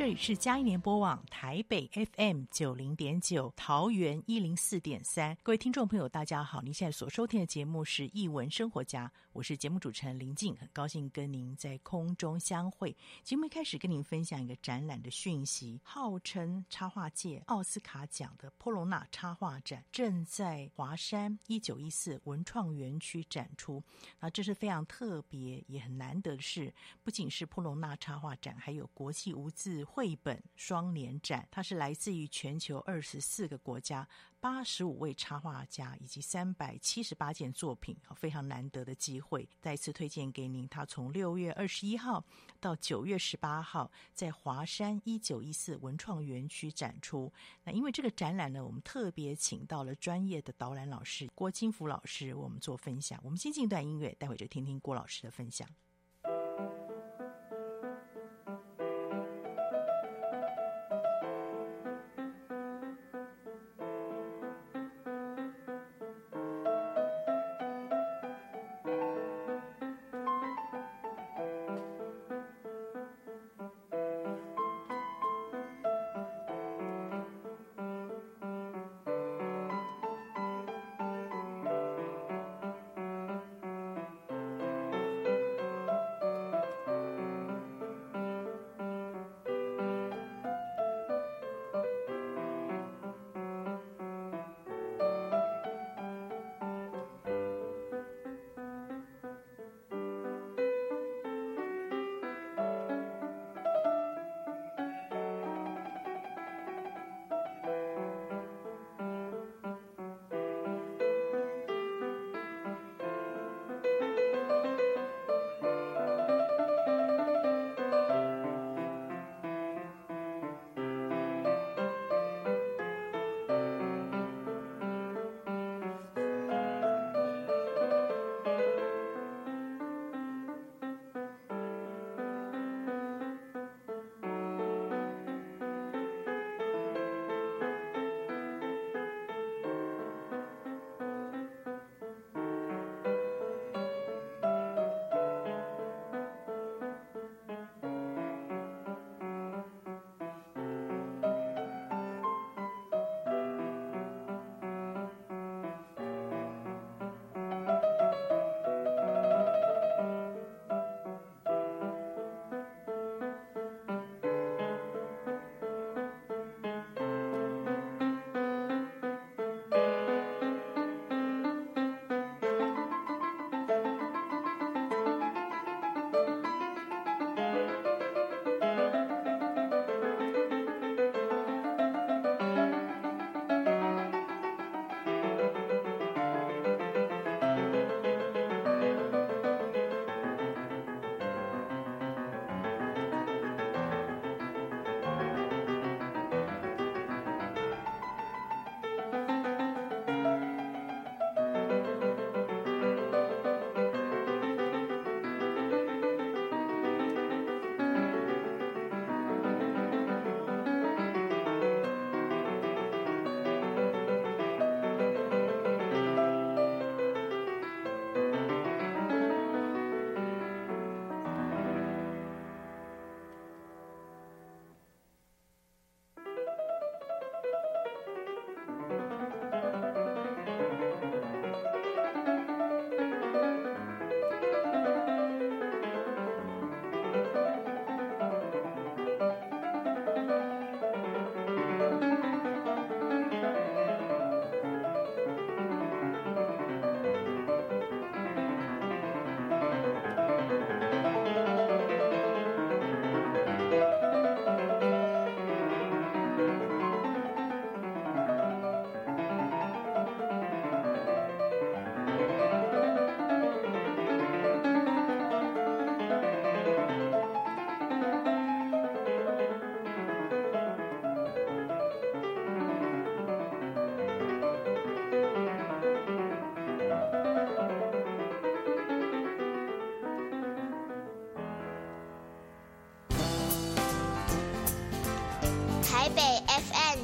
这里是佳音联播网台北 FM 九零点九，桃园一零四点三。各位听众朋友，大家好！您现在所收听的节目是《艺文生活家》，我是节目主持人林静，很高兴跟您在空中相会。节目一开始跟您分享一个展览的讯息：号称插画界奥斯卡奖的波隆纳插画展正在华山一九一四文创园区展出。那这是非常特别也很难得的事，不仅是波隆纳插画展，还有国际无字绘本双年展，它是来自于全球二十四个国家，八十五位插画家以及三百七十八件作品，非常难得的机会。再次推荐给您，它从六月二十一号到九月十八号，在华山一九一四文创园区展出。那因为这个展览呢，我们特别请到了专业的导览老师郭金福老师为我们做分享。我们先进一段音乐，待会就听听郭老师的分享。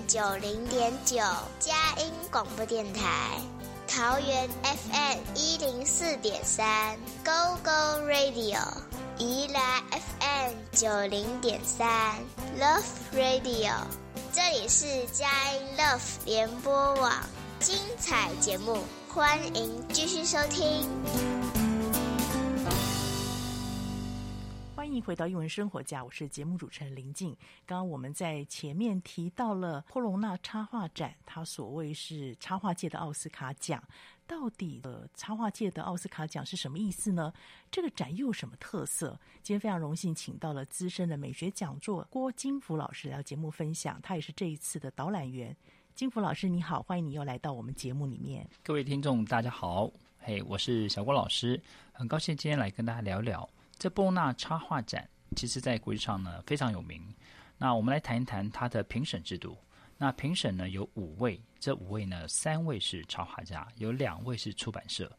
九零点九佳音广播电台，桃园 FM 一零四点三 Go Go Radio，宜兰 FM 九零点三 Love Radio，这里是佳音 Love 联播网，精彩节目，欢迎继续收听。回到英文生活家，我是节目主持人林静。刚刚我们在前面提到了波隆纳插画展，它所谓是插画界的奥斯卡奖。到底呃，插画界的奥斯卡奖是什么意思呢？这个展又有什么特色？今天非常荣幸请到了资深的美学讲座郭金福老师来到节目分享，他也是这一次的导览员。金福老师你好，欢迎你又来到我们节目里面。各位听众大家好，嘿，我是小郭老师，很高兴今天来跟大家聊聊。这波纳插画展，其实在国际上呢非常有名。那我们来谈一谈它的评审制度。那评审呢有五位，这五位呢三位是插画家，有两位是出版社。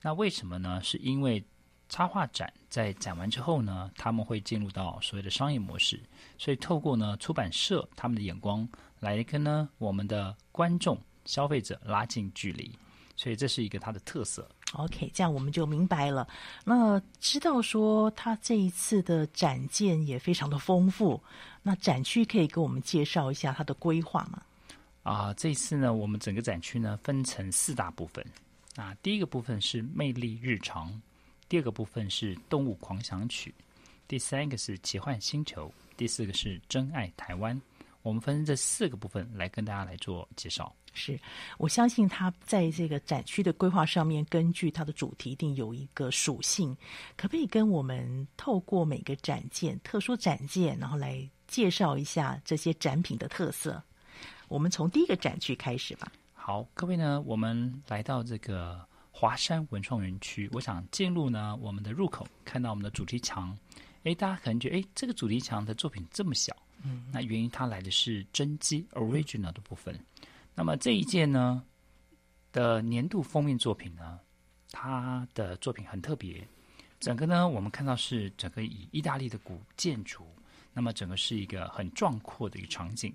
那为什么呢？是因为插画展在展完之后呢，他们会进入到所谓的商业模式，所以透过呢出版社他们的眼光来跟呢我们的观众消费者拉近距离，所以这是一个它的特色。OK，这样我们就明白了。那知道说他这一次的展件也非常的丰富，那展区可以给我们介绍一下它的规划吗？啊，这一次呢，我们整个展区呢分成四大部分。啊，第一个部分是魅力日常，第二个部分是动物狂想曲，第三个是奇幻星球，第四个是真爱台湾。我们分这四个部分来跟大家来做介绍。是，我相信他在这个展区的规划上面，根据它的主题，一定有一个属性。可不可以跟我们透过每个展件、特殊展件，然后来介绍一下这些展品的特色？我们从第一个展区开始吧。好，各位呢，我们来到这个华山文创园区，我想进入呢我们的入口，看到我们的主题墙。诶，大家可能觉得，诶，这个主题墙的作品这么小，嗯，那原因它来的是真机 （original） 的部分。那么这一件呢的年度封面作品呢，它的作品很特别。整个呢，我们看到是整个以意大利的古建筑，那么整个是一个很壮阔的一个场景。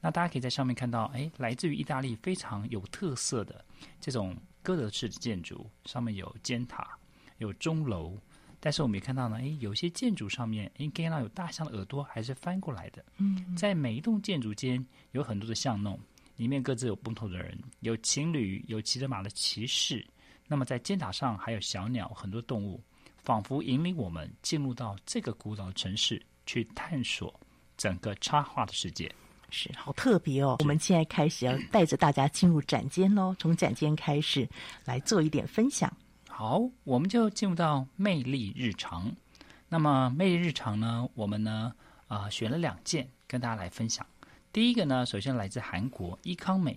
那大家可以在上面看到，哎，来自于意大利非常有特色的这种哥德式的建筑，上面有尖塔，有钟楼。但是我们也看到呢，哎，有些建筑上面，哎，看到有大象的耳朵还是翻过来的。嗯，在每一栋建筑间有很多的巷弄。里面各自有不同的人，有情侣，有骑着马的骑士。那么在尖塔上还有小鸟，很多动物，仿佛引领我们进入到这个古老的城市，去探索整个插画的世界。是，好特别哦！我们现在开始要带着大家进入展间喽，从展间开始来做一点分享。好，我们就进入到魅力日常。那么魅力日常呢，我们呢啊、呃、选了两件跟大家来分享。第一个呢，首先来自韩国伊康美，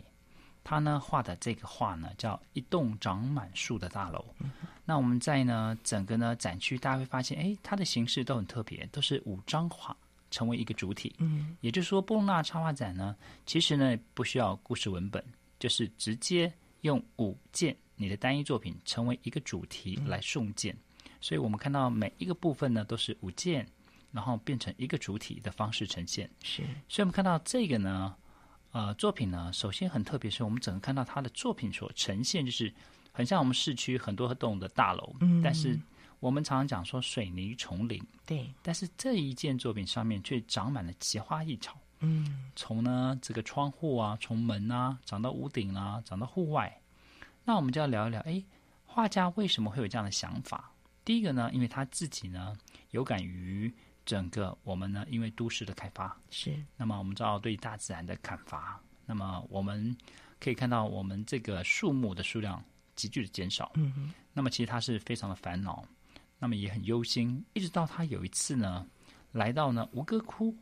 他呢画的这个画呢叫一栋长满树的大楼。嗯、那我们在呢整个呢展区，大家会发现，哎，它的形式都很特别，都是五张画成为一个主体。嗯，也就是说，波隆纳插画展呢，其实呢不需要故事文本，就是直接用五件你的单一作品成为一个主题来送件。嗯、所以我们看到每一个部分呢都是五件。然后变成一个主体的方式呈现，是。所以我们看到这个呢，呃，作品呢，首先很特别，是我们整个看到它的作品所呈现，就是很像我们市区很多栋的大楼，嗯，但是我们常常讲说水泥丛林，对，但是这一件作品上面却长满了奇花异草，嗯，从呢这个窗户啊，从门啊，长到屋顶啊，长到户外，那我们就要聊一聊，哎，画家为什么会有这样的想法？第一个呢，因为他自己呢有感于。整个我们呢，因为都市的开发是，那么我们知道对大自然的砍伐，那么我们可以看到我们这个树木的数量急剧的减少。嗯哼，那么其实他是非常的烦恼，那么也很忧心，一直到他有一次呢，来到呢吴哥窟，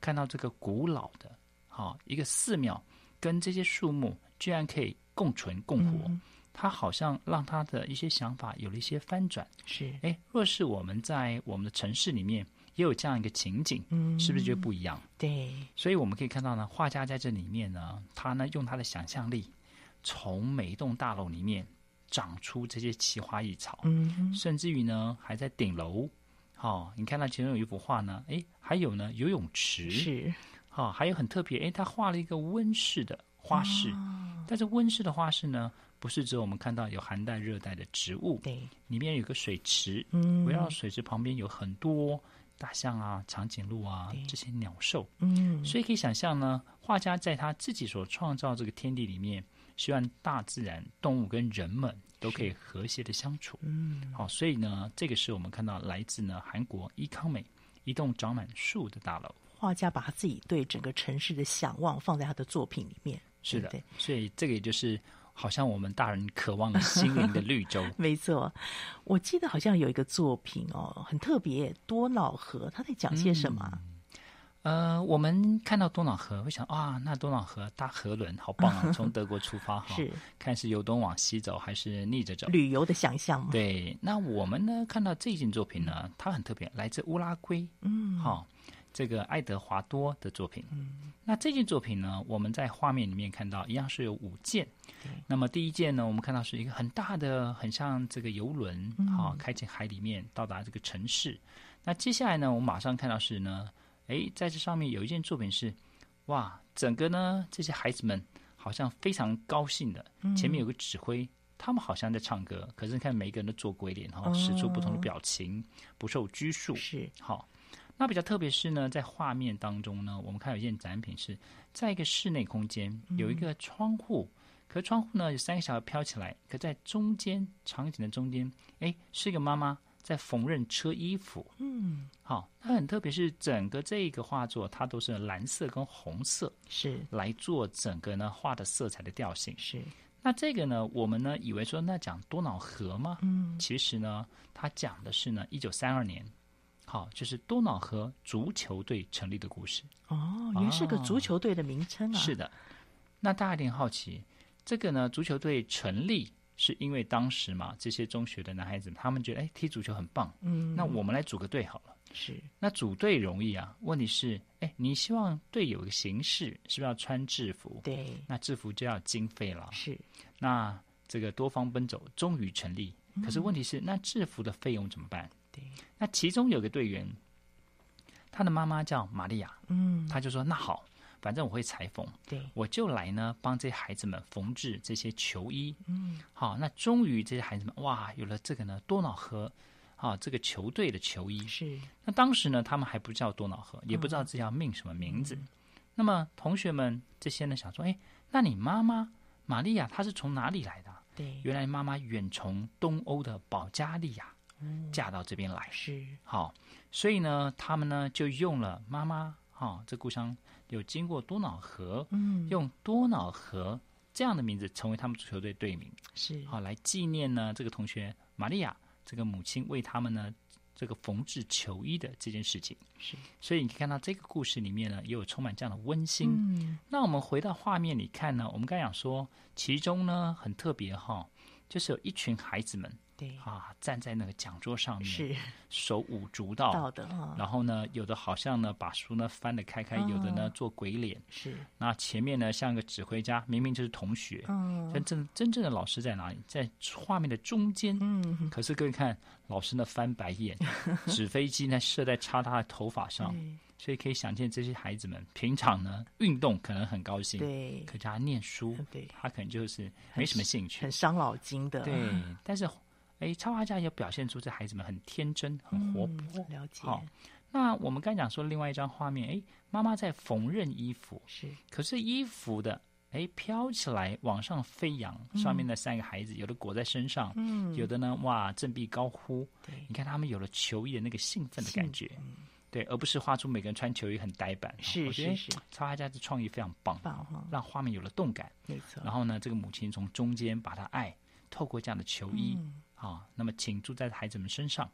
看到这个古老的，好、哦、一个寺庙，跟这些树木居然可以共存共活。嗯他好像让他的一些想法有了一些翻转。是，哎，若是我们在我们的城市里面也有这样一个情景，嗯，是不是就不一样？对，所以我们可以看到呢，画家在这里面呢，他呢用他的想象力，从每一栋大楼里面长出这些奇花异草，嗯，甚至于呢还在顶楼，好、哦，你看到其中有一幅画呢，哎，还有呢游泳池，是。好、哦，还有很特别，哎，他画了一个温室的花式，哦、但是温室的花式呢，不是只有我们看到有寒带、热带的植物，对，里面有个水池，嗯，围绕水池旁边有很多大象啊、长颈鹿啊这些鸟兽，嗯，所以可以想象呢，画家在他自己所创造这个天地里面，希望大自然、动物跟人们都可以和谐的相处，嗯，好，所以呢，这个是我们看到来自呢韩国伊康美一栋长满树的大楼。画家把他自己对整个城市的想望放在他的作品里面，是的，对，对，所以这个也就是好像我们大人渴望的心灵的绿洲。没错，我记得好像有一个作品哦，很特别，多瑙河，他在讲些什么？嗯、呃，我们看到多瑙河，会想啊，那多瑙河搭河轮好棒啊，从德国出发哈，是看是由东往西走还是逆着走？旅游的想象嘛？对，那我们呢看到这件作品呢，它很特别，来自乌拉圭，嗯，好、哦。这个爱德华多的作品，嗯，那这件作品呢，我们在画面里面看到一样是有五件。对。那么第一件呢，我们看到是一个很大的，很像这个游轮，好、嗯、开进海里面到达这个城市。那接下来呢，我们马上看到是呢，诶，在这上面有一件作品是，哇，整个呢这些孩子们好像非常高兴的，前面有个指挥，嗯、他们好像在唱歌，可是你看每一个人都做鬼脸哈，使出不同的表情，哦、不受拘束，是。好。那比较特别是呢，在画面当中呢，我们看有一件展品是在一个室内空间，有一个窗户，嗯、可窗户呢有三个小孩飘起来，可在中间场景的中间，哎，是一个妈妈在缝纫车衣服。嗯，好，那很特别是整个这个画作，它都是蓝色跟红色是来做整个呢画的色彩的调性。是，那这个呢，我们呢以为说那讲多瑙河吗？嗯，其实呢，它讲的是呢一九三二年。好，就是多瑙河足球队成立的故事哦，原来是个足球队的名称啊。是的，那大家一定好奇，这个呢，足球队成立是因为当时嘛，这些中学的男孩子他们觉得，哎，踢足球很棒，嗯，那我们来组个队好了。是，那组队容易啊，问题是，哎，你希望队有个形式，是不是要穿制服？对，那制服就要经费了。是，那这个多方奔走，终于成立。可是问题是，嗯、那制服的费用怎么办？对，那其中有个队员，他的妈妈叫玛利亚，嗯，他就说：“那好，反正我会裁缝，对，我就来呢帮这些孩子们缝制这些球衣。”嗯，好，那终于这些孩子们哇，有了这个呢多瑙河，啊，这个球队的球衣是。那当时呢，他们还不叫多瑙河，也不知道这要命什么名字。嗯、那么同学们这些呢想说：“哎，那你妈妈玛利亚她是从哪里来的？”对，原来妈妈远从东欧的保加利亚。嫁到这边来。是。好，所以呢，他们呢就用了妈妈哈，这故乡有经过多瑙河，嗯，用多瑙河这样的名字成为他们足球队队名，是。好来纪念呢这个同学玛利亚这个母亲为他们呢这个缝制球衣的这件事情。是，所以你可以看到这个故事里面呢也有充满这样的温馨。嗯，那我们回到画面里看呢，我们刚讲说其中呢很特别哈，就是有一群孩子们。对啊，站在那个讲桌上面，是手舞足蹈，道的啊。然后呢，有的好像呢把书呢翻得开开，哦、有的呢做鬼脸。是，那前面呢像个指挥家，明明就是同学。嗯，真正真正的老师在哪里？在画面的中间。嗯，可是各位看，老师呢翻白眼，纸飞机呢射在插他的头发上。所以可以想见，这些孩子们平常呢运动可能很高兴，对，可是他念书，对，他可能就是没什么兴趣，很伤脑筋的。对，但是。哎，插画家也表现出这孩子们很天真、很活泼。嗯、了解。好，那我们刚才讲说另外一张画面，哎，妈妈在缝纫衣服，是。可是衣服的哎飘起来往上飞扬，上面的三个孩子、嗯、有的裹在身上，嗯，有的呢哇振臂高呼。对，你看他们有了球衣的那个兴奋的感觉，嗯、对，而不是画出每个人穿球衣很呆板。是是是，插画家的创意非常棒，棒让画面有了动感。没错。然后呢，这个母亲从中间把她爱透过这样的球衣。嗯好，那么倾注在孩子们身上，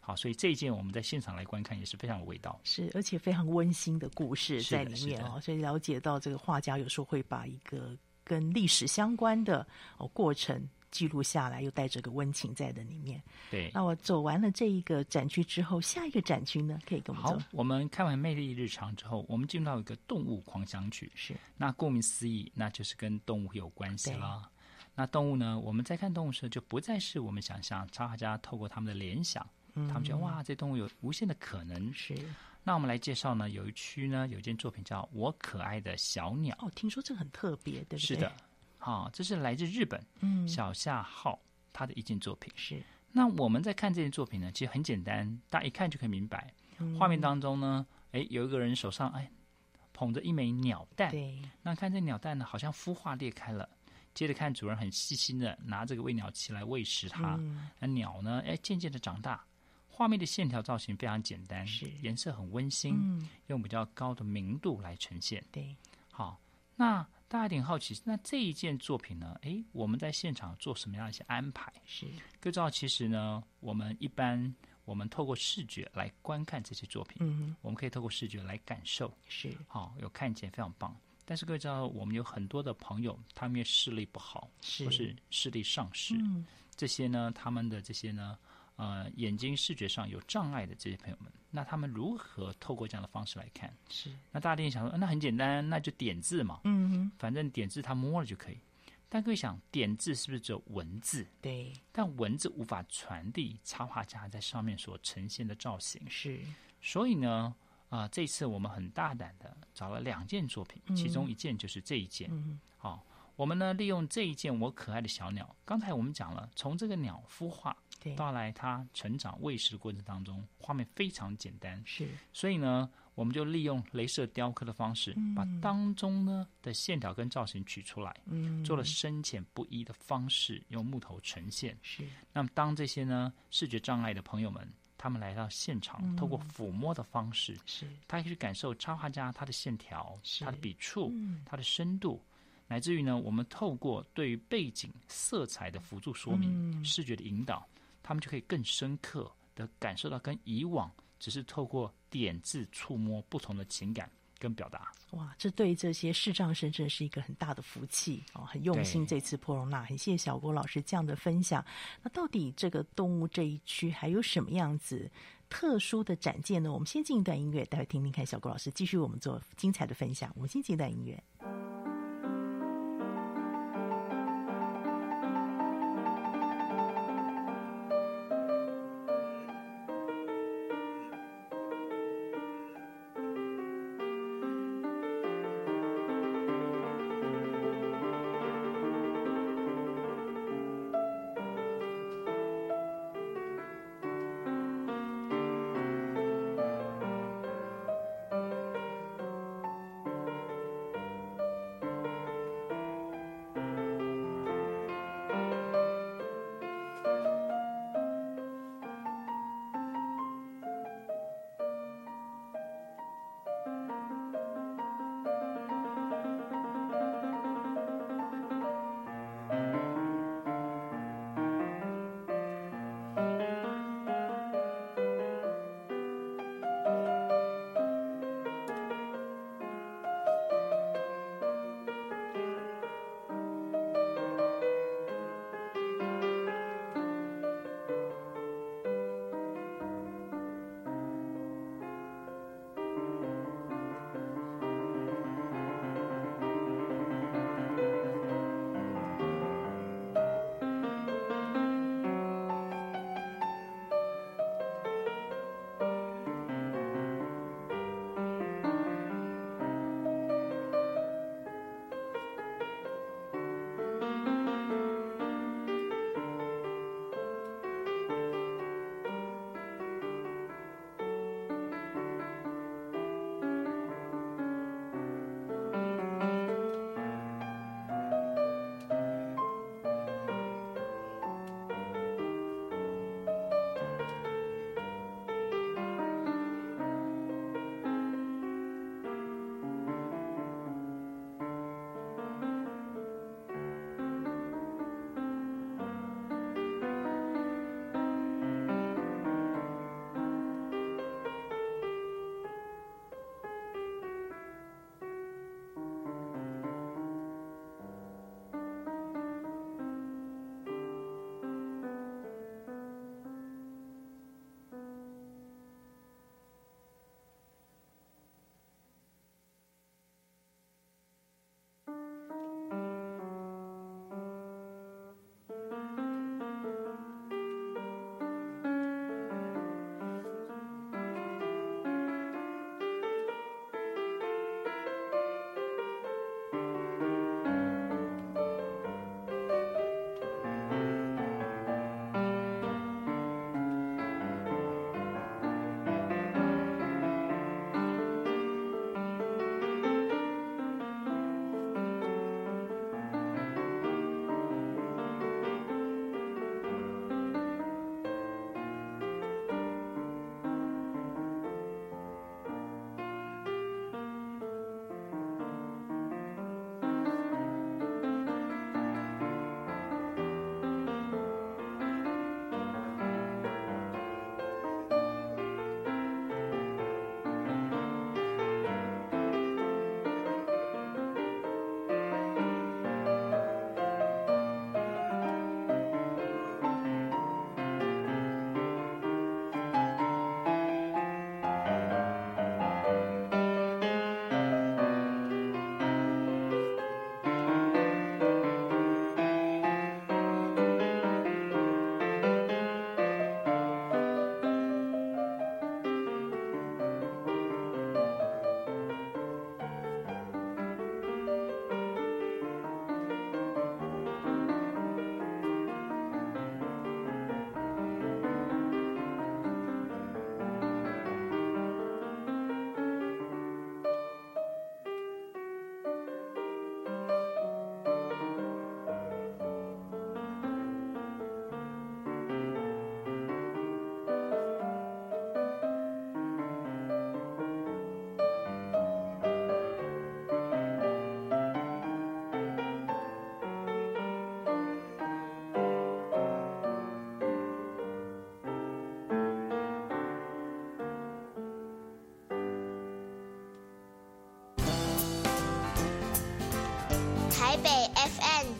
好，所以这一件我们在现场来观看也是非常有味道，是而且非常温馨的故事在里面哦，所以了解到这个画家有时候会把一个跟历史相关的哦过程记录下来，又带着个温情在的里面。对，那我走完了这一个展区之后，下一个展区呢，可以跟我们走。好，我们看完魅力日常之后，我们进入到一个动物狂想曲，是那顾名思义，那就是跟动物有关系了。那动物呢？我们在看动物时，就不再是我们想象，插画家透过他们的联想，嗯、他们觉得哇，这动物有无限的可能。是，那我们来介绍呢，有一区呢有一件作品叫《我可爱的小鸟》。哦，听说这个很特别，对不对？是的，好、哦，这是来自日本，嗯，小夏浩他的一件作品。是。那我们在看这件作品呢，其实很简单，大家一看就可以明白。嗯、画面当中呢，哎，有一个人手上哎捧着一枚鸟蛋。对。那看这鸟蛋呢，好像孵化裂开了。接着看主人很细心的拿这个喂鸟器来喂食它。嗯、那鸟呢，哎，渐渐的长大。画面的线条造型非常简单，是颜色很温馨，嗯、用比较高的明度来呈现。对，好，那大家有点好奇，那这一件作品呢？哎，我们在现场做什么样的一些安排？是，各位知道，其实呢，我们一般我们透过视觉来观看这些作品，嗯，我们可以透过视觉来感受，是，好，有看见非常棒。但是各位知道，我们有很多的朋友，他们视力不好，是，或是视力丧失，嗯，这些呢，他们的这些呢。呃，眼睛视觉上有障碍的这些朋友们，那他们如何透过这样的方式来看？是，那大家一想说，那很简单，那就点字嘛。嗯哼，反正点字他摸了就可以。但各位想，点字是不是只有文字？对。但文字无法传递插画家在上面所呈现的造型。是。所以呢，啊、呃，这次我们很大胆的找了两件作品，嗯、其中一件就是这一件。嗯。好、哦，我们呢利用这一件我可爱的小鸟。刚才我们讲了，从这个鸟孵化。到来它成长喂食的过程当中，画面非常简单，是，所以呢，我们就利用镭射雕刻的方式，嗯、把当中呢的线条跟造型取出来，嗯，做了深浅不一的方式，用木头呈现。是，那么当这些呢视觉障碍的朋友们，他们来到现场，嗯、透过抚摸的方式，是，他可以去感受插画家他的线条、他的笔触、嗯、他的深度。乃至于呢，我们透过对于背景色彩的辅助说明、嗯、视觉的引导。他们就可以更深刻的感受到跟以往只是透过点字触摸不同的情感跟表达。哇，这对这些视障生真是一个很大的福气哦，很用心这次破容纳，很谢谢小郭老师这样的分享。那到底这个动物这一区还有什么样子特殊的展件呢？我们先进一段音乐，待会听听看小郭老师继续我们做精彩的分享。我们先进一段音乐。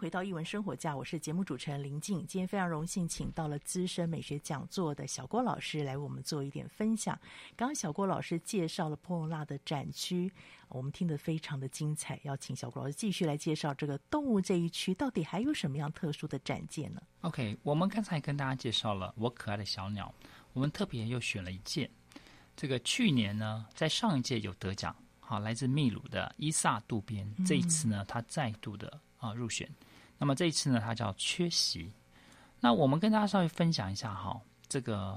回到艺文生活家，我是节目主持人林静。今天非常荣幸请到了资深美学讲座的小郭老师来为我们做一点分享。刚刚小郭老师介绍了波隆纳的展区，我们听得非常的精彩。要请小郭老师继续来介绍这个动物这一区到底还有什么样特殊的展件呢？OK，我们刚才跟大家介绍了我可爱的小鸟，我们特别又选了一件，这个去年呢在上一届有得奖，好，来自秘鲁的伊萨渡边，这一次呢他再度的。啊，入选。那么这一次呢，它叫缺席。那我们跟大家稍微分享一下哈，这个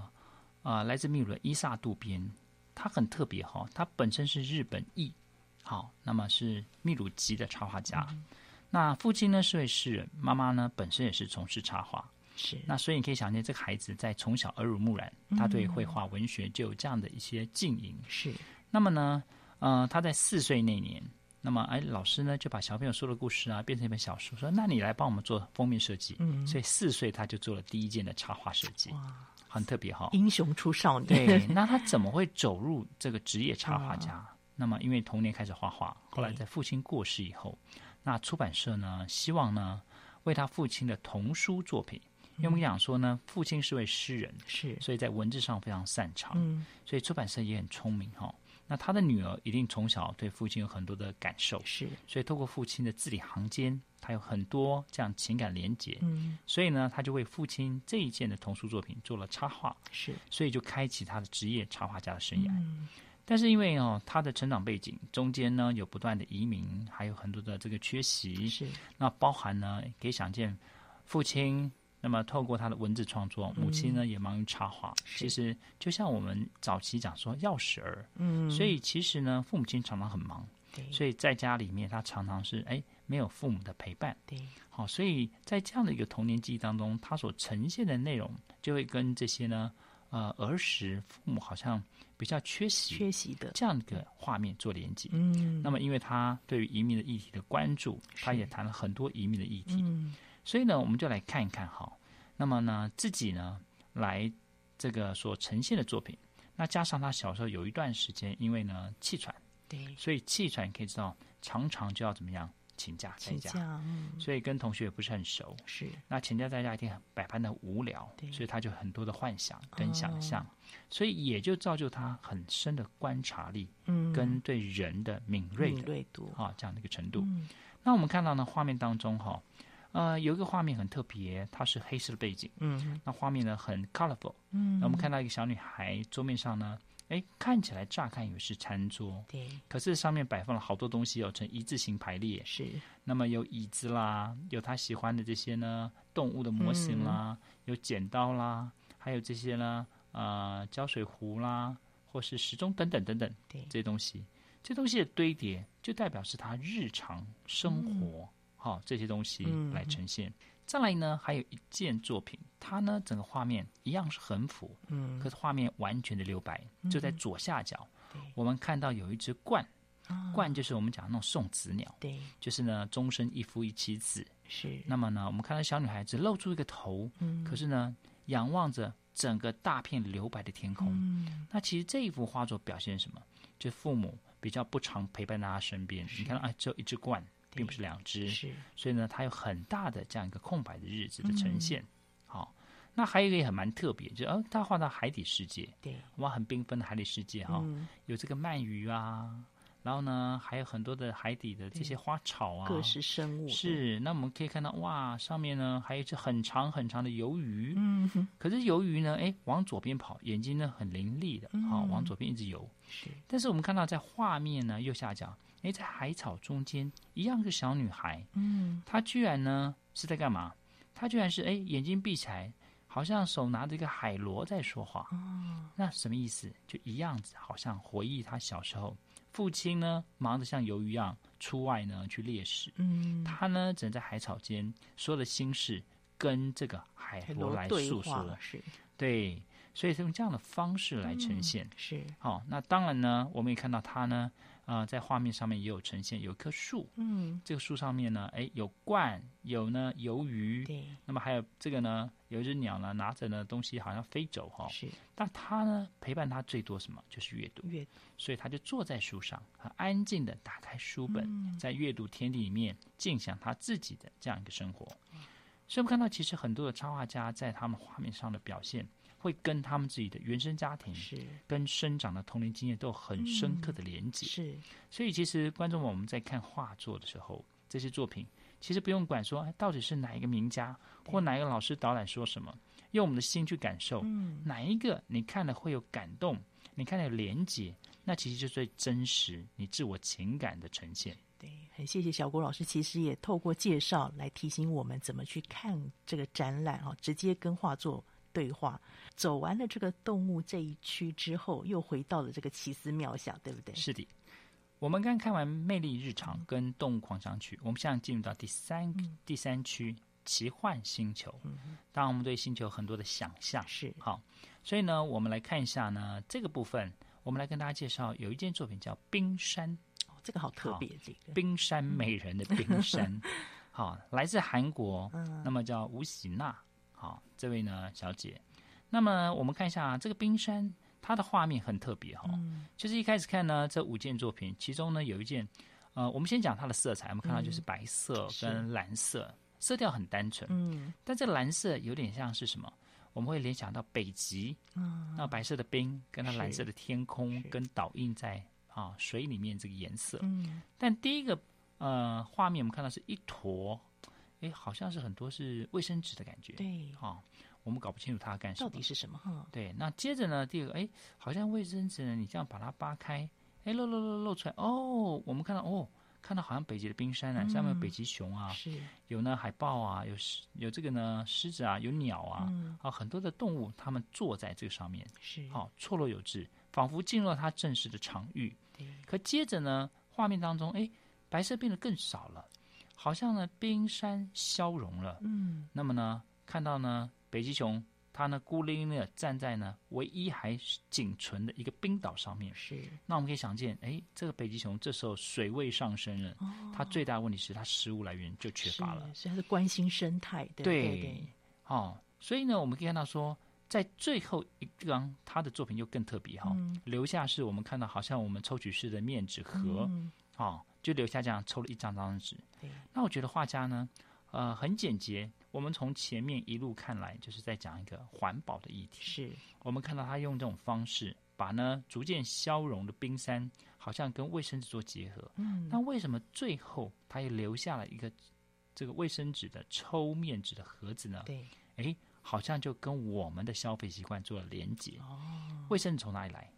啊、呃，来自秘鲁的伊萨渡边，他很特别哈，他本身是日本裔，好，那么是秘鲁籍的插画家。嗯、那父亲呢是位诗人，妈妈呢本身也是从事插画。是。那所以你可以想见，这个孩子在从小耳濡目染，他对绘画、文学就有这样的一些经营。是。那么呢，呃，他在四岁那年。那么，哎，老师呢就把小朋友说的故事啊变成一本小说，说那你来帮我们做封面设计。嗯，所以四岁他就做了第一件的插画设计，哇，很特别哈、哦。英雄出少年。对，那他怎么会走入这个职业插画家？啊、那么，因为童年开始画画，后来在父亲过世以后，那出版社呢希望呢为他父亲的童书作品，因为我们讲说呢，父亲是位诗人，是，所以在文字上非常擅长，嗯，所以出版社也很聪明哈、哦。那他的女儿一定从小对父亲有很多的感受，是，所以透过父亲的字里行间，他有很多这样情感连结，嗯，所以呢，他就为父亲这一件的童书作品做了插画，是，所以就开启他的职业插画家的生涯。嗯，但是因为哦，他的成长背景中间呢有不断的移民，还有很多的这个缺席，是，那包含呢可以想见父亲。那么，透过他的文字创作，母亲呢也忙于插画。其实就像我们早期讲说钥匙儿，嗯，所以其实呢，父母亲常常很忙，对，所以在家里面他常常是哎没有父母的陪伴，对，好，所以在这样的一个童年记忆当中，他所呈现的内容就会跟这些呢，呃，儿时父母好像比较缺席、缺席的。这样一个画面做连接。嗯，那么因为他对于移民的议题的关注，他也谈了很多移民的议题。嗯。所以呢，我们就来看一看哈。那么呢，自己呢来这个所呈现的作品，那加上他小时候有一段时间，因为呢气喘，对，所以气喘可以知道，常常就要怎么样请假在家，嗯，所以跟同学也不是很熟，是。那请假在家一定百般的无聊，对，所以他就很多的幻想跟想象，哦，所以也就造就他很深的观察力，嗯，跟对人的敏锐的敏锐度。啊这样的一个程度。嗯，那我们看到呢画面当中哈。呃，有一个画面很特别，它是黑色的背景。嗯，那画面呢很 colorful。嗯，那我们看到一个小女孩桌面上呢，哎，看起来乍看以为是餐桌。对。可是上面摆放了好多东西哦，呈一字形排列。是。那么有椅子啦，有她喜欢的这些呢动物的模型啦，嗯、有剪刀啦，还有这些呢呃胶水壶啦，或是时钟等等等等。对。这些东西，这些东西的堆叠就代表是她日常生活。嗯好、哦，这些东西来呈现。嗯、再来呢，还有一件作品，它呢整个画面一样是横幅，嗯，可是画面完全的留白，嗯、就在左下角，我们看到有一只鹳。鹳、哦、就是我们讲的那种送子鸟，对，就是呢终身一夫一妻子。是。那么呢，我们看到小女孩子露出一个头，嗯，可是呢仰望着整个大片留白的天空。嗯，那其实这一幅画作表现什么？就父母比较不常陪伴在她身边。你看到，哎，只有一只鸛。并不是两只，是，所以呢，它有很大的这样一个空白的日子的呈现。好、嗯，那还有一个也很蛮特别，就是呃，它画到海底世界，对，哇，很缤纷的海底世界哈、嗯，有这个鳗鱼啊，然后呢，还有很多的海底的这些花草啊，各式生物。是，那我们可以看到，哇，上面呢还有一只很长很长的鱿鱼，嗯哼，可是鱿鱼呢，哎，往左边跑，眼睛呢很伶俐的，好、嗯，往左边一直游。是，但是我们看到在画面呢右下角。哎，在海草中间，一样是小女孩。嗯，她居然呢是在干嘛？她居然是哎，眼睛闭起来，好像手拿着一个海螺在说话。哦，那什么意思？就一样子，好像回忆她小时候，父亲呢忙着像鱿鱼一样出外呢去猎食。嗯，她呢只能在海草间说的心事，跟这个海螺来诉说，是，对，所以是用这样的方式来呈现，嗯、是。好、哦，那当然呢，我们也看到她呢。啊、呃，在画面上面也有呈现，有一棵树，嗯，这个树上面呢，哎，有鸛，有呢鱿鱼，对，那么还有这个呢，有一只鸟呢，拿着呢东西好像飞走哈、哦，是，但它呢陪伴它最多什么？就是阅读，阅读，所以它就坐在树上，很安静的打开书本，嗯、在阅读天地里面尽享他自己的这样一个生活。嗯、所以我们看到，其实很多的插画家在他们画面上的表现。会跟他们自己的原生家庭是跟生长的童年经验都有很深刻的连接，嗯、是，所以其实观众们我们在看画作的时候，这些作品其实不用管说哎到底是哪一个名家或哪一个老师导览说什么，用我们的心去感受，嗯，哪一个你看了会有感动，你看了有连接，那其实就是最真实你自我情感的呈现。对，很谢谢小郭老师，其实也透过介绍来提醒我们怎么去看这个展览啊，直接跟画作。对话，走完了这个动物这一区之后，又回到了这个奇思妙想，对不对？是的，我们刚看完魅力日常跟动物狂想曲，我们现在进入到第三、嗯、第三区奇幻星球。嗯，当然我们对星球很多的想象。是。好，所以呢，我们来看一下呢这个部分，我们来跟大家介绍有一件作品叫《冰山》，哦，这个好特别，这个。冰山美人的冰山，好，来自韩国，嗯，那么叫吴喜娜。好，这位呢，小姐。那么我们看一下这个冰山，它的画面很特别哈、哦。嗯。就是一开始看呢，这五件作品，其中呢有一件，呃，我们先讲它的色彩，我们看到就是白色跟蓝色，嗯、色调很单纯。嗯。但这个蓝色有点像是什么？我们会联想到北极。嗯。那白色的冰跟它蓝色的天空跟倒映在啊水里面这个颜色。嗯。但第一个呃画面，我们看到是一坨。哎，好像是很多是卫生纸的感觉。对，哈、哦，我们搞不清楚它干什么。到底是什么？哈，对。那接着呢，第二个，哎，好像卫生纸呢，你这样把它扒开，哎，露露露露出来。哦，我们看到，哦，看到好像北极的冰山啊，上面有北极熊啊，是有呢海豹啊，有有这个呢狮子啊，有鸟啊，嗯、啊，很多的动物，它们坐在这个上面，是好、哦、错落有致，仿佛进入了它正式的场域。对。可接着呢，画面当中，哎，白色变得更少了。好像呢，冰山消融了。嗯，那么呢，看到呢，北极熊它呢孤零零的站在呢唯一还仅存的一个冰岛上面。是。那我们可以想见，哎，这个北极熊这时候水位上升了，哦、它最大的问题是它食物来源就缺乏了。所以它是关心生态的。对对对。哦，所以呢，我们可以看到说，在最后一张，他的作品又更特别哈、哦嗯，留下是我们看到好像我们抽取式的面纸盒。嗯。哦就留下这样抽了一张张纸。那我觉得画家呢，呃，很简洁。我们从前面一路看来，就是在讲一个环保的议题。是我们看到他用这种方式，把呢逐渐消融的冰山，好像跟卫生纸做结合。嗯。那为什么最后他也留下了一个这个卫生纸的抽面纸的盒子呢？对。哎，好像就跟我们的消费习惯做了连结。哦。卫生纸从哪里来？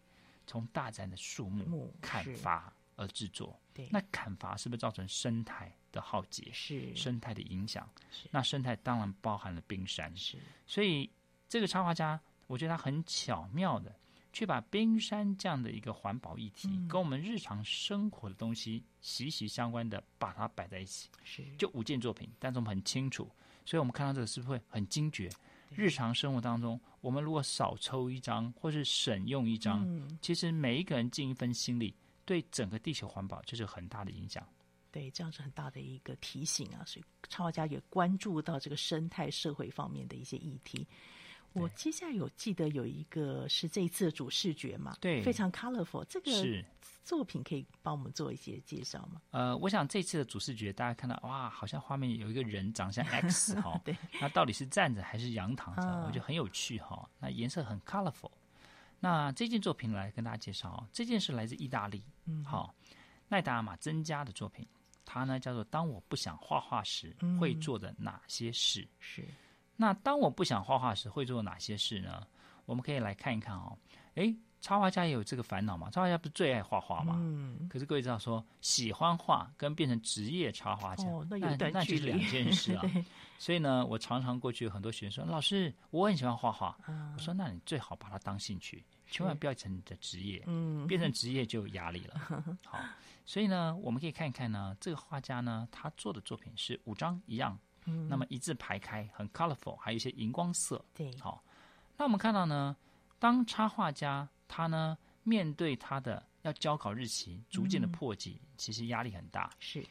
从大自然的树木砍伐。而制作，对，那砍伐是不是造成生态的浩劫？是生态的影响。是那生态当然包含了冰山。是，所以这个插画家，我觉得他很巧妙的去把冰山这样的一个环保议题，嗯、跟我们日常生活的东西息息相关的把它摆在一起。是，就五件作品，但是我们很清楚，所以我们看到这个是不是会很惊觉？日常生活当中，我们如果少抽一张，或是省用一张，嗯、其实每一个人尽一份心力。对整个地球环保就是很大的影响，对，这样是很大的一个提醒啊。所以插画家也关注到这个生态社会方面的一些议题。我接下来有记得有一个是这一次的主视觉嘛，对，非常 colorful。这个作品可以帮我们做一些介绍吗？呃，我想这次的主视觉，大家看到哇，好像画面有一个人长像 X 哈、哦，对，那到底是站着还是仰躺着？啊、我觉得很有趣哈、哦。那颜色很 colorful。那这件作品来跟大家介绍哦，这件是来自意大利，嗯，好，奈达马增加的作品，它呢叫做“当我不想画画时会做的哪些事”。嗯、是，那当我不想画画时会做哪些事呢？我们可以来看一看哦。哎，插画家也有这个烦恼嘛？插画家不是最爱画画吗？嗯。可是各位知道说，喜欢画跟变成职业插画家，哦、那那就是两件事啊。所以呢，我常常过去有很多学生说：“老师，我很喜欢画画。嗯”我说：“那你最好把它当兴趣。”千万不要成你的职业，嗯，变成职业就有压力了。好，所以呢，我们可以看一看呢，这个画家呢，他做的作品是五张一样，嗯，那么一字排开，很 colorful，还有一些荧光色。对，好，那我们看到呢，当插画家他呢面对他的要交稿日期逐渐的迫近，嗯、其实压力很大。是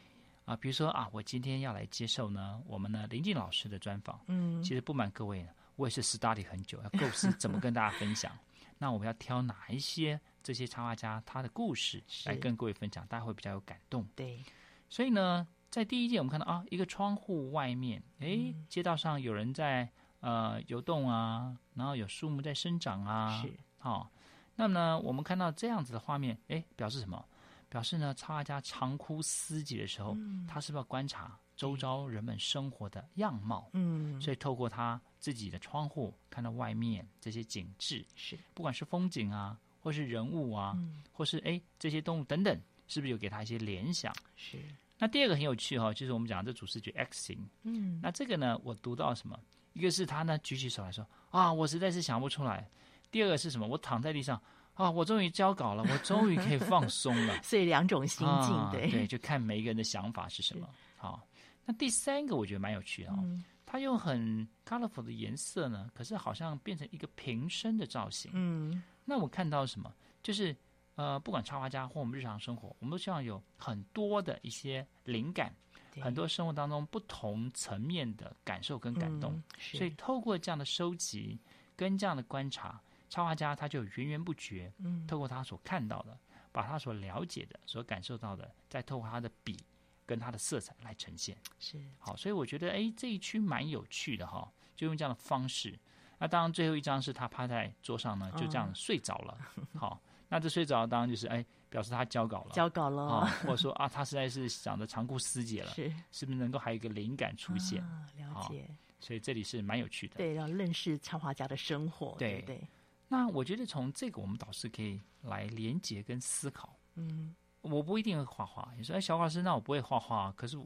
啊，比如说啊，我今天要来接受呢我们呢林静老师的专访。嗯，其实不瞒各位呢，我也是 study 很久，要构思怎么跟大家分享。那我们要挑哪一些这些插画家他的故事来跟各位分享，大家会比较有感动。对，所以呢，在第一件我们看到啊，一个窗户外面，哎，街道上有人在呃游动啊，然后有树木在生长啊，是好、哦。那么呢，我们看到这样子的画面，哎，表示什么？表示呢，插画家长哭思己的时候，嗯、他是不是要观察周遭人们生活的样貌？嗯，所以透过他。自己的窗户看到外面这些景致，是不管是风景啊，或是人物啊，嗯、或是哎这些动物等等，是不是有给他一些联想？是。那第二个很有趣哈、哦，就是我们讲的这主视觉 X 型。嗯。那这个呢，我读到什么？一个是他呢举起手来说啊，我实在是想不出来。第二个是什么？我躺在地上啊，我终于交稿了，我终于可以放松了。所以两种心境，啊、对对，就看每一个人的想法是什么。好，那第三个我觉得蛮有趣的哦。嗯它用很 colorful 的颜色呢，可是好像变成一个瓶身的造型。嗯，那我看到什么？就是呃，不管插画家或我们日常生活，我们都希望有很多的一些灵感，很多生活当中不同层面的感受跟感动。嗯、所以透过这样的收集跟这样的观察，插画家他就源源不绝，嗯，透过他所看到的，把他所了解的、所感受到的，再透过他的笔。跟它的色彩来呈现是好，所以我觉得哎，这一区蛮有趣的哈，就用这样的方式。那当然最后一张是他趴在桌上呢，就这样睡着了。嗯、好，那这睡着当然就是哎，表示他交稿了，交稿了，啊，或者说啊，他实在是想的长枯思竭了，是是不是能够还有一个灵感出现？啊、了解。所以这里是蛮有趣的，对，要认识插画家的生活，对对，对。那我觉得从这个我们导师可以来连接跟思考，嗯。我不一定会画画。你说，哎，小老师，那我不会画画。可是我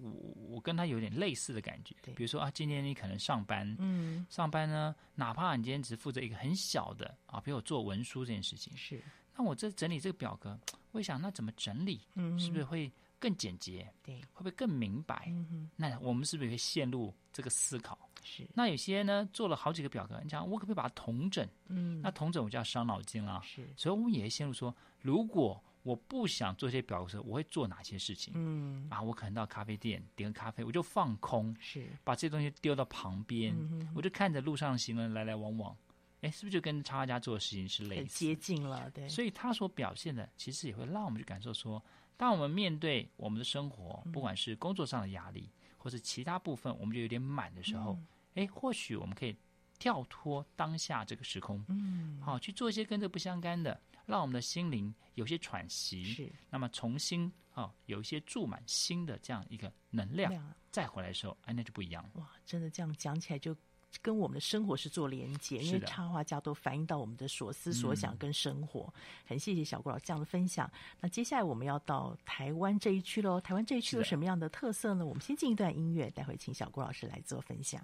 我跟他有点类似的感觉。对，比如说啊，今天你可能上班，嗯，上班呢，哪怕你今天只负责一个很小的啊，比如我做文书这件事情，是。那我这整理这个表格，我想那怎么整理？嗯，是不是会更简洁？对，会不会更明白？嗯，那我们是不是也会陷入这个思考？是。那有些呢，做了好几个表格，你想我可不可以把它统整？嗯，那统整我就要伤脑筋了。是。所以我们也会陷入说，如果我不想做这些表格的时候，我会做哪些事情？嗯啊，我可能到咖啡店点个咖啡，我就放空，是把这些东西丢到旁边，嗯，我就看着路上行人来来往往，哎，是不是就跟插画家做的事情是类似？很接近了，对。所以他所表现的，其实也会让我们去感受说，当我们面对我们的生活，不管是工作上的压力，嗯、或是其他部分，我们就有点满的时候，哎、嗯，或许我们可以跳脱当下这个时空，嗯，好去做一些跟这不相干的。让我们的心灵有些喘息，是那么重新啊、哦，有一些注满新的这样一个能量，量再回来的时候，哎，那就不一样了。哇，真的这样讲起来，就跟我们的生活是做连接，因为插画家都反映到我们的所思所想跟生活。嗯、很谢谢小郭老师这样的分享。那接下来我们要到台湾这一区喽，台湾这一区有什么样的特色呢？我们先进一段音乐，待会请小郭老师来做分享。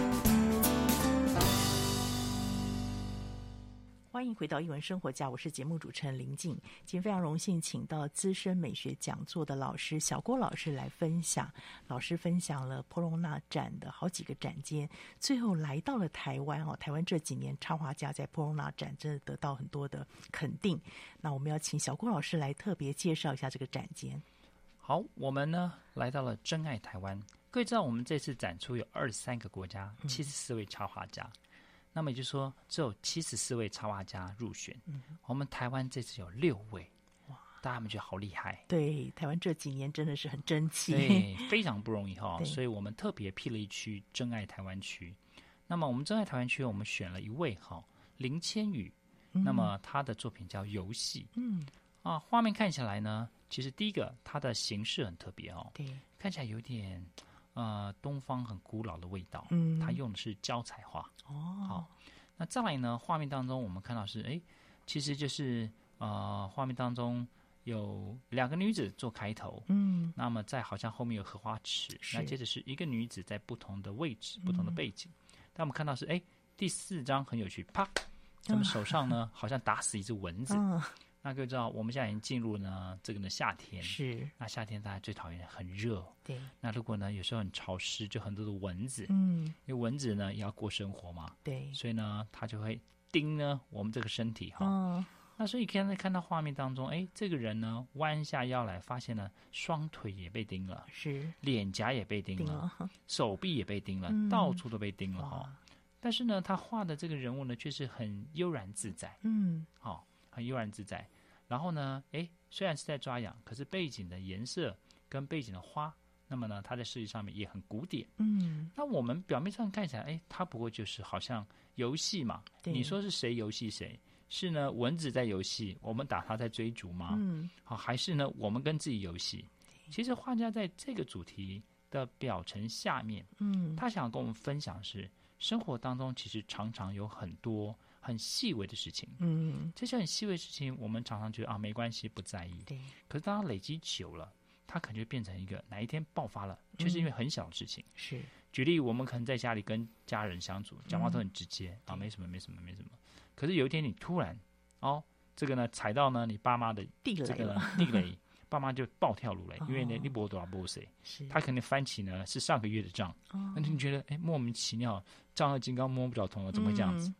到《艺文生活家》，我是节目主持人林静。今天非常荣幸请到资深美学讲座的老师小郭老师来分享。老师分享了波隆纳展的好几个展间，最后来到了台湾哦。台湾这几年插画家在波隆纳展真的得到很多的肯定。那我们要请小郭老师来特别介绍一下这个展间。好，我们呢来到了真爱台湾。各位知道，我们这次展出有二十三个国家，七十四位插画家。嗯那么也就是说，只有七十四位插画家入选。嗯，我们台湾这次有六位，哇！大家们觉得好厉害。对，台湾这几年真的是很争气，对，非常不容易哈。所以我们特别辟了一区“真爱台湾区”。那么我们“真爱台湾区”，我们选了一位哈林千羽。嗯，那么他的作品叫《游戏》。嗯，啊，画面看起来呢，其实第一个它的形式很特别哦。对，看起来有点。呃，东方很古老的味道，嗯，它用的是胶彩画。哦，好，那再来呢？画面当中我们看到是，哎，其实就是呃，画面当中有两个女子做开头，嗯，那么在好像后面有荷花池，那接着是一个女子在不同的位置、不同的背景。嗯、但我们看到是，哎，第四张很有趣，啪，我们手上呢、嗯、好像打死一只蚊子。嗯那各位知道，我们现在已经进入呢这个呢夏天，是那夏天大家最讨厌很热，对。那如果呢有时候很潮湿，就很多的蚊子，嗯，因为蚊子呢也要过生活嘛，对。所以呢它就会叮呢我们这个身体哈。哦。那所以现在看到画面当中，哎，这个人呢弯下腰来，发现呢双腿也被叮了，是脸颊也被叮了，叮了手臂也被叮了，嗯，到处都被叮了哈。但是呢他画的这个人物呢却是很悠然自在，嗯，好。很悠然自在，然后呢，诶，虽然是在抓痒，可是背景的颜色跟背景的花，那么呢，它在设计上面也很古典。嗯，那我们表面上看起来，诶，它不过就是好像游戏嘛。你说是谁游戏谁？是呢，蚊子在游戏，我们打它在追逐吗？嗯，好，还是呢，我们跟自己游戏？其实画家在这个主题的表层下面，嗯，他想跟我们分享是，生活当中其实常常有很多。很细微的事情，嗯，这些很细微的事情，我们常常觉得啊，没关系，不在意。对。可是当它累积久了，它可能就变成一个哪一天爆发了，就是因为很小的事情。是。举例，我们可能在家里跟家人相处，讲话都很直接、嗯、啊，没什么，没什么，没什么。可是有一天你突然哦，这个呢踩到呢你爸妈的地雷，这个呢地雷，爸妈就暴跳如雷，哦、因为呢你不多少不谁，是。他肯定翻起呢是上个月的账，哦、那你觉得哎莫名其妙，丈二金刚摸不着头脑，怎么会这样子？嗯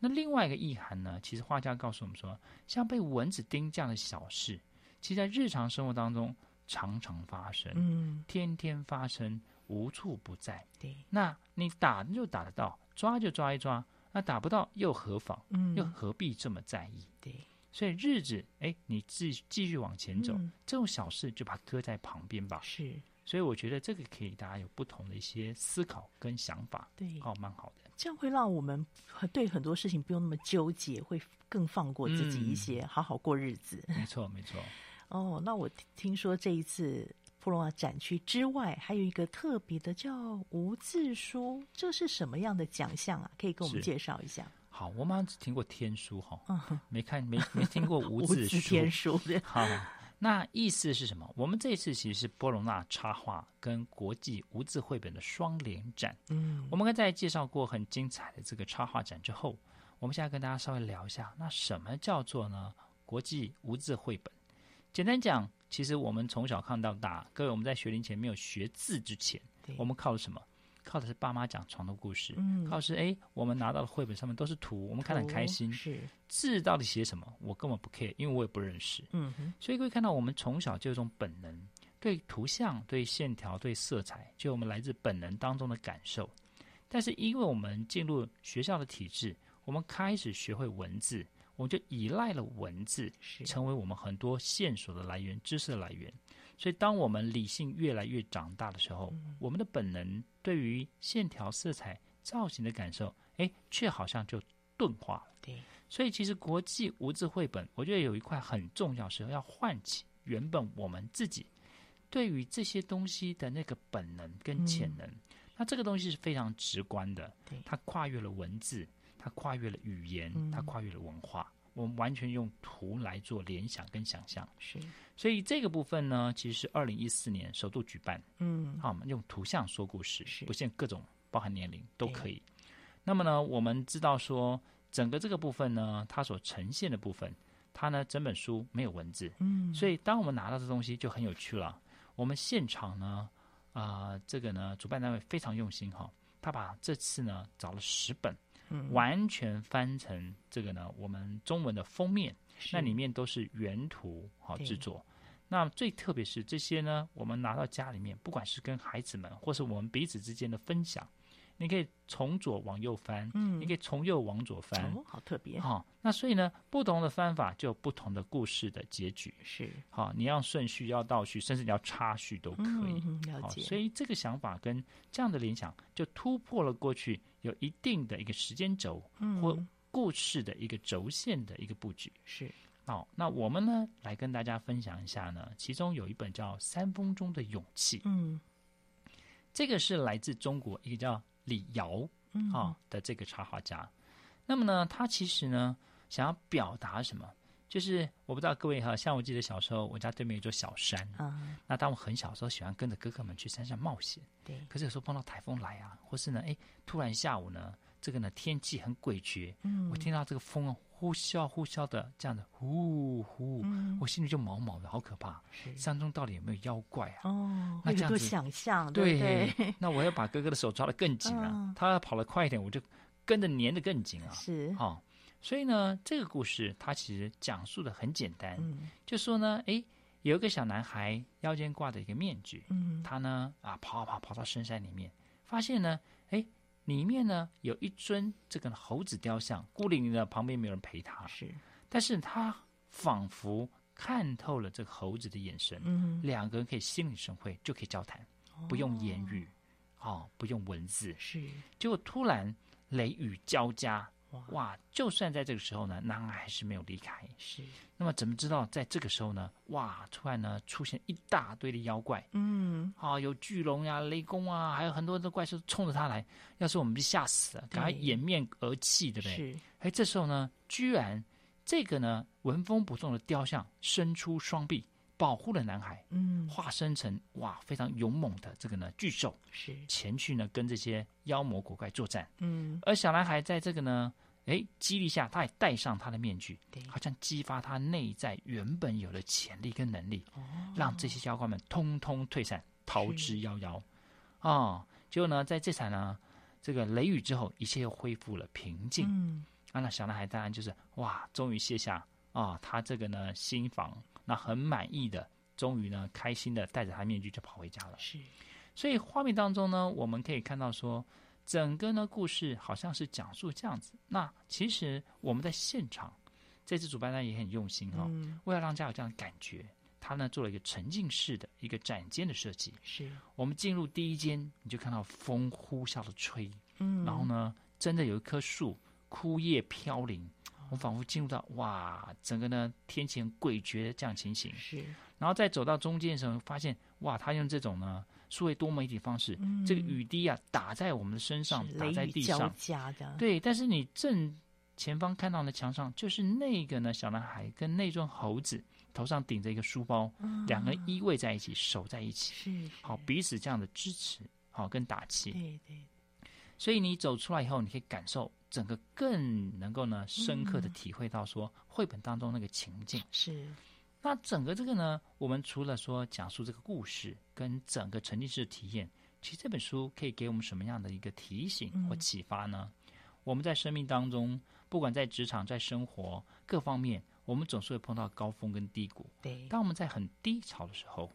那另外一个意涵呢？其实画家告诉我们说，像被蚊子叮这样的小事，其实在日常生活当中常常发生，嗯，天天发生，无处不在。对，那你打就打得到，抓就抓一抓，那打不到又何妨？嗯，又何必这么在意？对，所以日子，哎，你继继续往前走，嗯，这种小事就把它搁在旁边吧。是，所以我觉得这个可以大家有不同的一些思考跟想法。对，哦，蛮好的。这样会让我们对很多事情不用那么纠结，会更放过自己一些，好好过日子。嗯、没错，没错。哦，那我听说这一次普罗旺展区之外，还有一个特别的叫无字书，这是什么样的奖项啊？可以跟我们介绍一下。好，我们只听过天书哈、嗯，没看没没听过 无字书。无字天书 好。那意思是什么？我们这次其实是波隆纳插画跟国际无字绘本的双联展。嗯，我们刚才介绍过很精彩的这个插画展之后，我们现在跟大家稍微聊一下，那什么叫做呢？国际无字绘本？简单讲，其实我们从小看到大，各位我们在学龄前没有学字之前，我们靠的什么？靠的是爸妈讲床头故事，嗯，靠的是哎，我们拿到的绘本上面都是图，我们看得很开心。是字到底写什么？我根本不 care，因为我也不认识。嗯哼，所以各位看到我们从小就有一种本能，对图像、对线条、对色彩，就我们来自本能当中的感受。但是因为我们进入学校的体制，我们开始学会文字，我们就依赖了文字，成为我们很多线索的来源、知识的来源。所以，当我们理性越来越长大的时候，嗯、我们的本能对于线条、色彩、造型的感受，哎，却好像就钝化了。对，所以其实国际无字绘本，我觉得有一块很重要是要唤起原本我们自己对于这些东西的那个本能跟潜能。嗯、那这个东西是非常直观的，它跨越了文字，它跨越了语言，嗯、它跨越了文化。我们完全用图来做联想跟想象，是。所以这个部分呢，其实是二零一四年首度举办。嗯，好，我们用图像说故事，不限各种，包含年龄都可以。那么呢，我们知道说，整个这个部分呢，它所呈现的部分，它呢整本书没有文字。嗯，所以当我们拿到这东西就很有趣了。我们现场呢，啊、呃，这个呢，主办单位非常用心哈，他把这次呢找了十本，嗯，完全翻成这个呢我们中文的封面。那里面都是原图好制作，那最特别是这些呢，我们拿到家里面，不管是跟孩子们，或是我们彼此之间的分享，你可以从左往右翻，嗯，你可以从右往左翻，哦，好特别，好，那所以呢，不同的翻法就有不同的故事的结局，是，好，你要顺序，要倒序，甚至你要插序都可以，嗯，了解。所以这个想法跟这样的联想，就突破了过去有一定的一个时间轴，嗯，或。故事的一个轴线的一个布局是。好，那我们呢来跟大家分享一下呢，其中有一本叫《三分钟的勇气》，嗯，这个是来自中国一个叫李瑶啊的这个插画家。嗯、那么呢，他其实呢想要表达什么？就是我不知道各位哈，像我记得小时候，我家对面有座小山啊。嗯、那当我很小的时候，喜欢跟着哥哥们去山上冒险。对。可是有时候碰到台风来啊，或是呢，哎，突然下午呢。这个呢，天气很诡谲，嗯，我听到这个风呼啸呼啸的这样的呼呼，嗯、我心里就毛毛的，好可怕。山中到底有没有妖怪啊？哦，那这样子想象，对，对对，那我要把哥哥的手抓得更紧了，哦、他要跑得快一点，我就跟着粘得更紧啊。是，好、哦，所以呢，这个故事它其实讲述的很简单，嗯、就说呢，哎，有一个小男孩腰间挂着一个面具，嗯，他呢啊跑跑跑到深山里面，发现呢，哎。里面呢有一尊这个猴子雕像，孤零零的，旁边没有人陪他。是，但是他仿佛看透了这个猴子的眼神，嗯，两个人可以心领神会，就可以交谈，哦、不用言语，哦，不用文字。是，结果突然雷雨交加。哇！就算在这个时候呢，男孩还是没有离开。是。那么怎么知道在这个时候呢？哇！突然呢，出现一大堆的妖怪。嗯。啊，有巨龙呀、雷公啊，还有很多的怪兽冲着他来。要是我们被吓死了，赶快掩面而泣，对不对？是。哎，这时候呢，居然这个呢，纹风不动的雕像伸出双臂。保护了男孩，嗯，化身成哇非常勇猛的这个呢巨兽，是。前去呢跟这些妖魔鬼怪作战，嗯，而小男孩在这个呢哎激励下，他也戴上他的面具，对，好像激发他内在原本有的潜力跟能力，哦，让这些妖怪们通通退散，逃之夭夭，啊、哦，结果呢在这场呢这个雷雨之后，一切又恢复了平静，嗯，啊，那小男孩当然就是哇，终于卸下啊、哦，他这个呢心防。那很满意的，终于呢，开心的戴着他面具就跑回家了。是，所以画面当中呢，我们可以看到说，整个呢故事好像是讲述这样子。那其实我们在现场，这次主办方也很用心哈、哦，嗯、为了让大家有这样的感觉，他呢做了一个沉浸式的一个展间的设计。是，我们进入第一间，你就看到风呼啸的吹，嗯，然后呢，真的有一棵树枯叶飘零。我仿佛进入到哇，整个呢天气很诡谲的这样情形。是，然后再走到中间的时候，发现哇，他用这种呢数位多媒体方式，嗯、这个雨滴啊打在我们的身上，打在地上，对。但是你正前方看到的墙上，就是那个呢小男孩跟那尊猴子头上顶着一个书包，嗯、两个人依偎在一起，守在一起，是，是好彼此这样的支持，好跟打气。对对。所以你走出来以后，你可以感受。整个更能够呢深刻的体会到说绘本当中那个情境、嗯、是，那整个这个呢，我们除了说讲述这个故事跟整个沉浸式的体验，其实这本书可以给我们什么样的一个提醒或启发呢？嗯、我们在生命当中，不管在职场、在生活各方面，我们总是会碰到高峰跟低谷。对，当我们在很低潮的时候，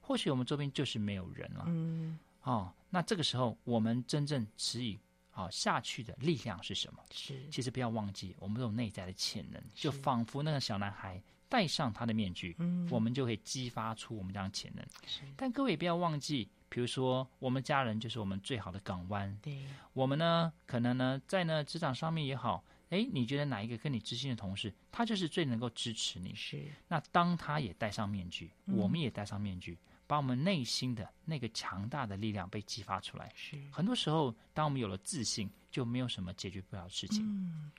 或许我们周边就是没有人了。嗯，哦，那这个时候我们真正持以。好，下去的力量是什么？是，其实不要忘记，我们这种内在的潜能，就仿佛那个小男孩戴上他的面具，嗯，我们就可以激发出我们这样潜能。是，但各位也不要忘记，比如说我们家人就是我们最好的港湾。对，我们呢，可能呢，在呢职场上面也好，哎，你觉得哪一个跟你知心的同事，他就是最能够支持你？是。那当他也戴上面具，嗯、我们也戴上面具，把我们内心的那个强大的力量被激发出来。是。很多时候，当我们有了自信，就没有什么解决不了的事情。嗯。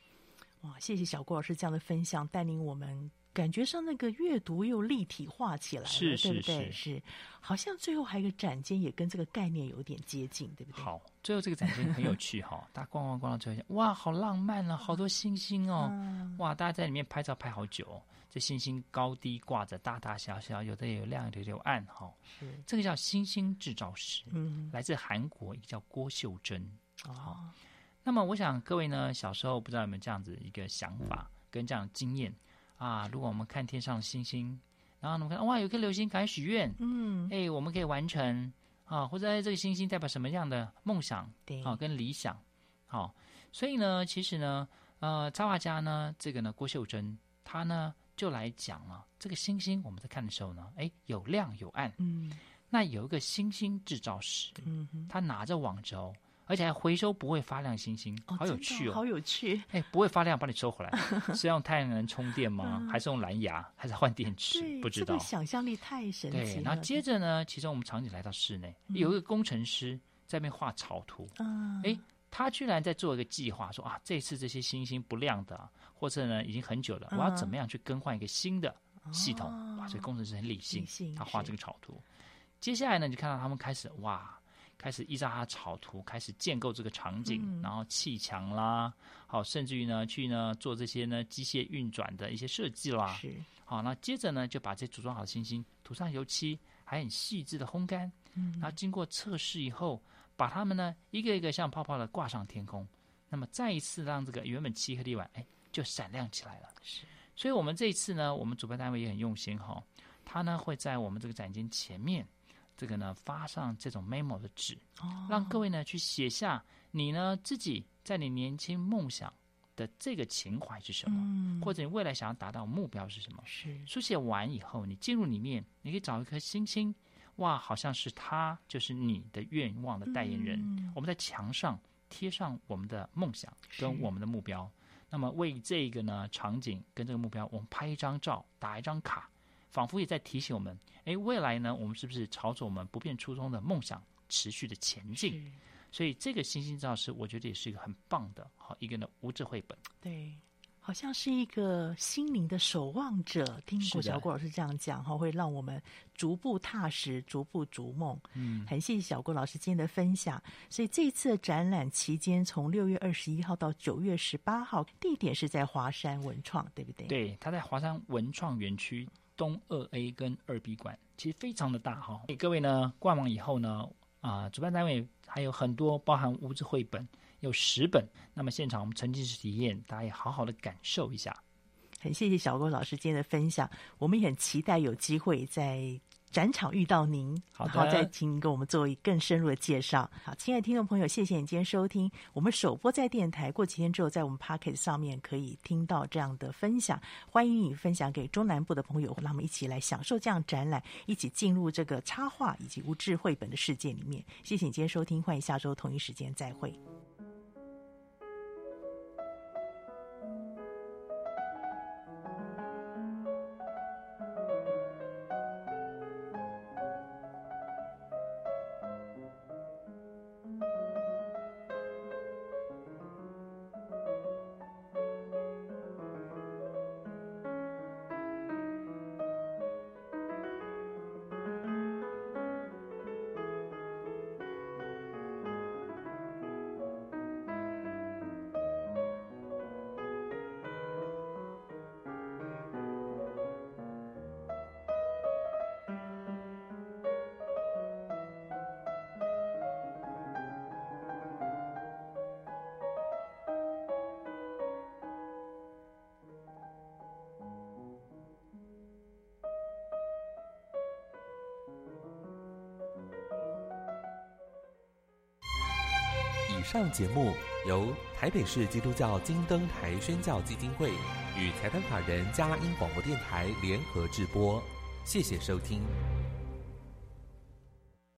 哇，谢谢小郭老师这样的分享，带领我们。感觉上那个阅读又立体化起来了，是是对不对？是，是，好像最后还有一个展间，也跟这个概念有点接近，对不对？好，最后这个展间很有趣哈，大家逛逛逛到最后，哇，好浪漫啊，好多星星哦，嗯、哇，大家在里面拍照拍好久，哦，这星星高低挂着，大大小小，有的也有亮，有的有暗，哈，是，这个叫星星制造师，嗯，来自韩国，一个叫郭秀珍，哦，那么我想各位呢，小时候不知道有没有这样子一个想法跟这样的经验。啊，如果我们看天上的星星，然后我们看哇，有颗流星，赶快许愿，嗯，哎，我们可以完成。啊，或者这个星星代表什么样的梦想？对，啊，跟理想，好，啊，所以呢，其实呢，呃，插画家呢，这个呢，郭秀珍，他呢就来讲了这个星星，我们在看的时候呢，哎，有亮有暗，嗯，那有一个星星制造师，嗯，他拿着网轴。而且还回收不会发亮星星，哦、好有趣哦！好有趣！哎，不会发亮，帮你收回来，是用太阳能充电吗？嗯、还是用蓝牙？还是换电池？不知道。这个想象力太神奇了。对，然后接着呢，其实我们场景来到室内，嗯、有一个工程师在那边画草图。嗯，哎，他居然在做一个计划，说啊，这次这些星星不亮的，或者呢已经很久了，我要怎么样去更换一个新的系统？嗯、哇，所以工程师很理性，理性他画这个草图。接下来呢，就看到他们开始哇。开始依照他的草图开始建构这个场景，嗯、然后砌墙啦，好，甚至于呢去呢做这些呢机械运转的一些设计啦。是，好，那接着呢就把这组装好的星星涂上油漆，还很细致的烘干，嗯，然后经过测试以后，把它们呢一个一个像泡泡的挂上天空，那么再一次让这个原本漆黑的夜晚，哎，就闪亮起来了。是，所以我们这一次呢，我们主办单位也很用心哈，他呢会在我们这个展厅前面。这个呢，发上这种 memo 的纸，让各位呢去写下你呢自己在你年轻梦想的这个情怀是什么，嗯、或者你未来想要达到目标是什么。是书写完以后，你进入里面，你可以找一颗星星，哇，好像是他，就是你的愿望的代言人。嗯、我们在墙上贴上我们的梦想跟我们的目标，那么为这个呢场景跟这个目标，我们拍一张照，打一张卡。仿佛也在提醒我们：哎，未来呢，我们是不是朝着我们不变初衷的梦想持续的前进？所以，这个星星制造师，我觉得也是一个很棒的好一个呢无纸绘本。对。好像是一个心灵的守望者，听过小郭老师这样讲哈，会让我们逐步踏实，逐步逐梦。嗯，很谢谢小郭老师今天的分享。所以这次的展览期间，从六月二十一号到九月十八号，地点是在华山文创，对不对？对，他在华山文创园区东二 A 跟二 B 馆，其实非常的大哈。各位呢，逛完以后呢，啊、呃，主办单位还有很多包含无纸绘本。有十本，那么现场我们沉浸式体验，大家也好好的感受一下。很谢谢小郭老师今天的分享，我们也很期待有机会在展场遇到您，好，然后再请您给我们做更深入的介绍。好，亲爱的听众朋友，谢谢你今天收听我们首播在电台，过几天之后在我们 Podcast 上面可以听到这样的分享。欢迎你分享给中南部的朋友，让我们一起来享受这样展览，一起进入这个插画以及无纸绘本的世界里面。谢谢你今天收听，欢迎下周同一时间再会。上节目由台北市基督教金灯台宣教基金会与财团法人佳音广播电台联合制播，谢谢收听。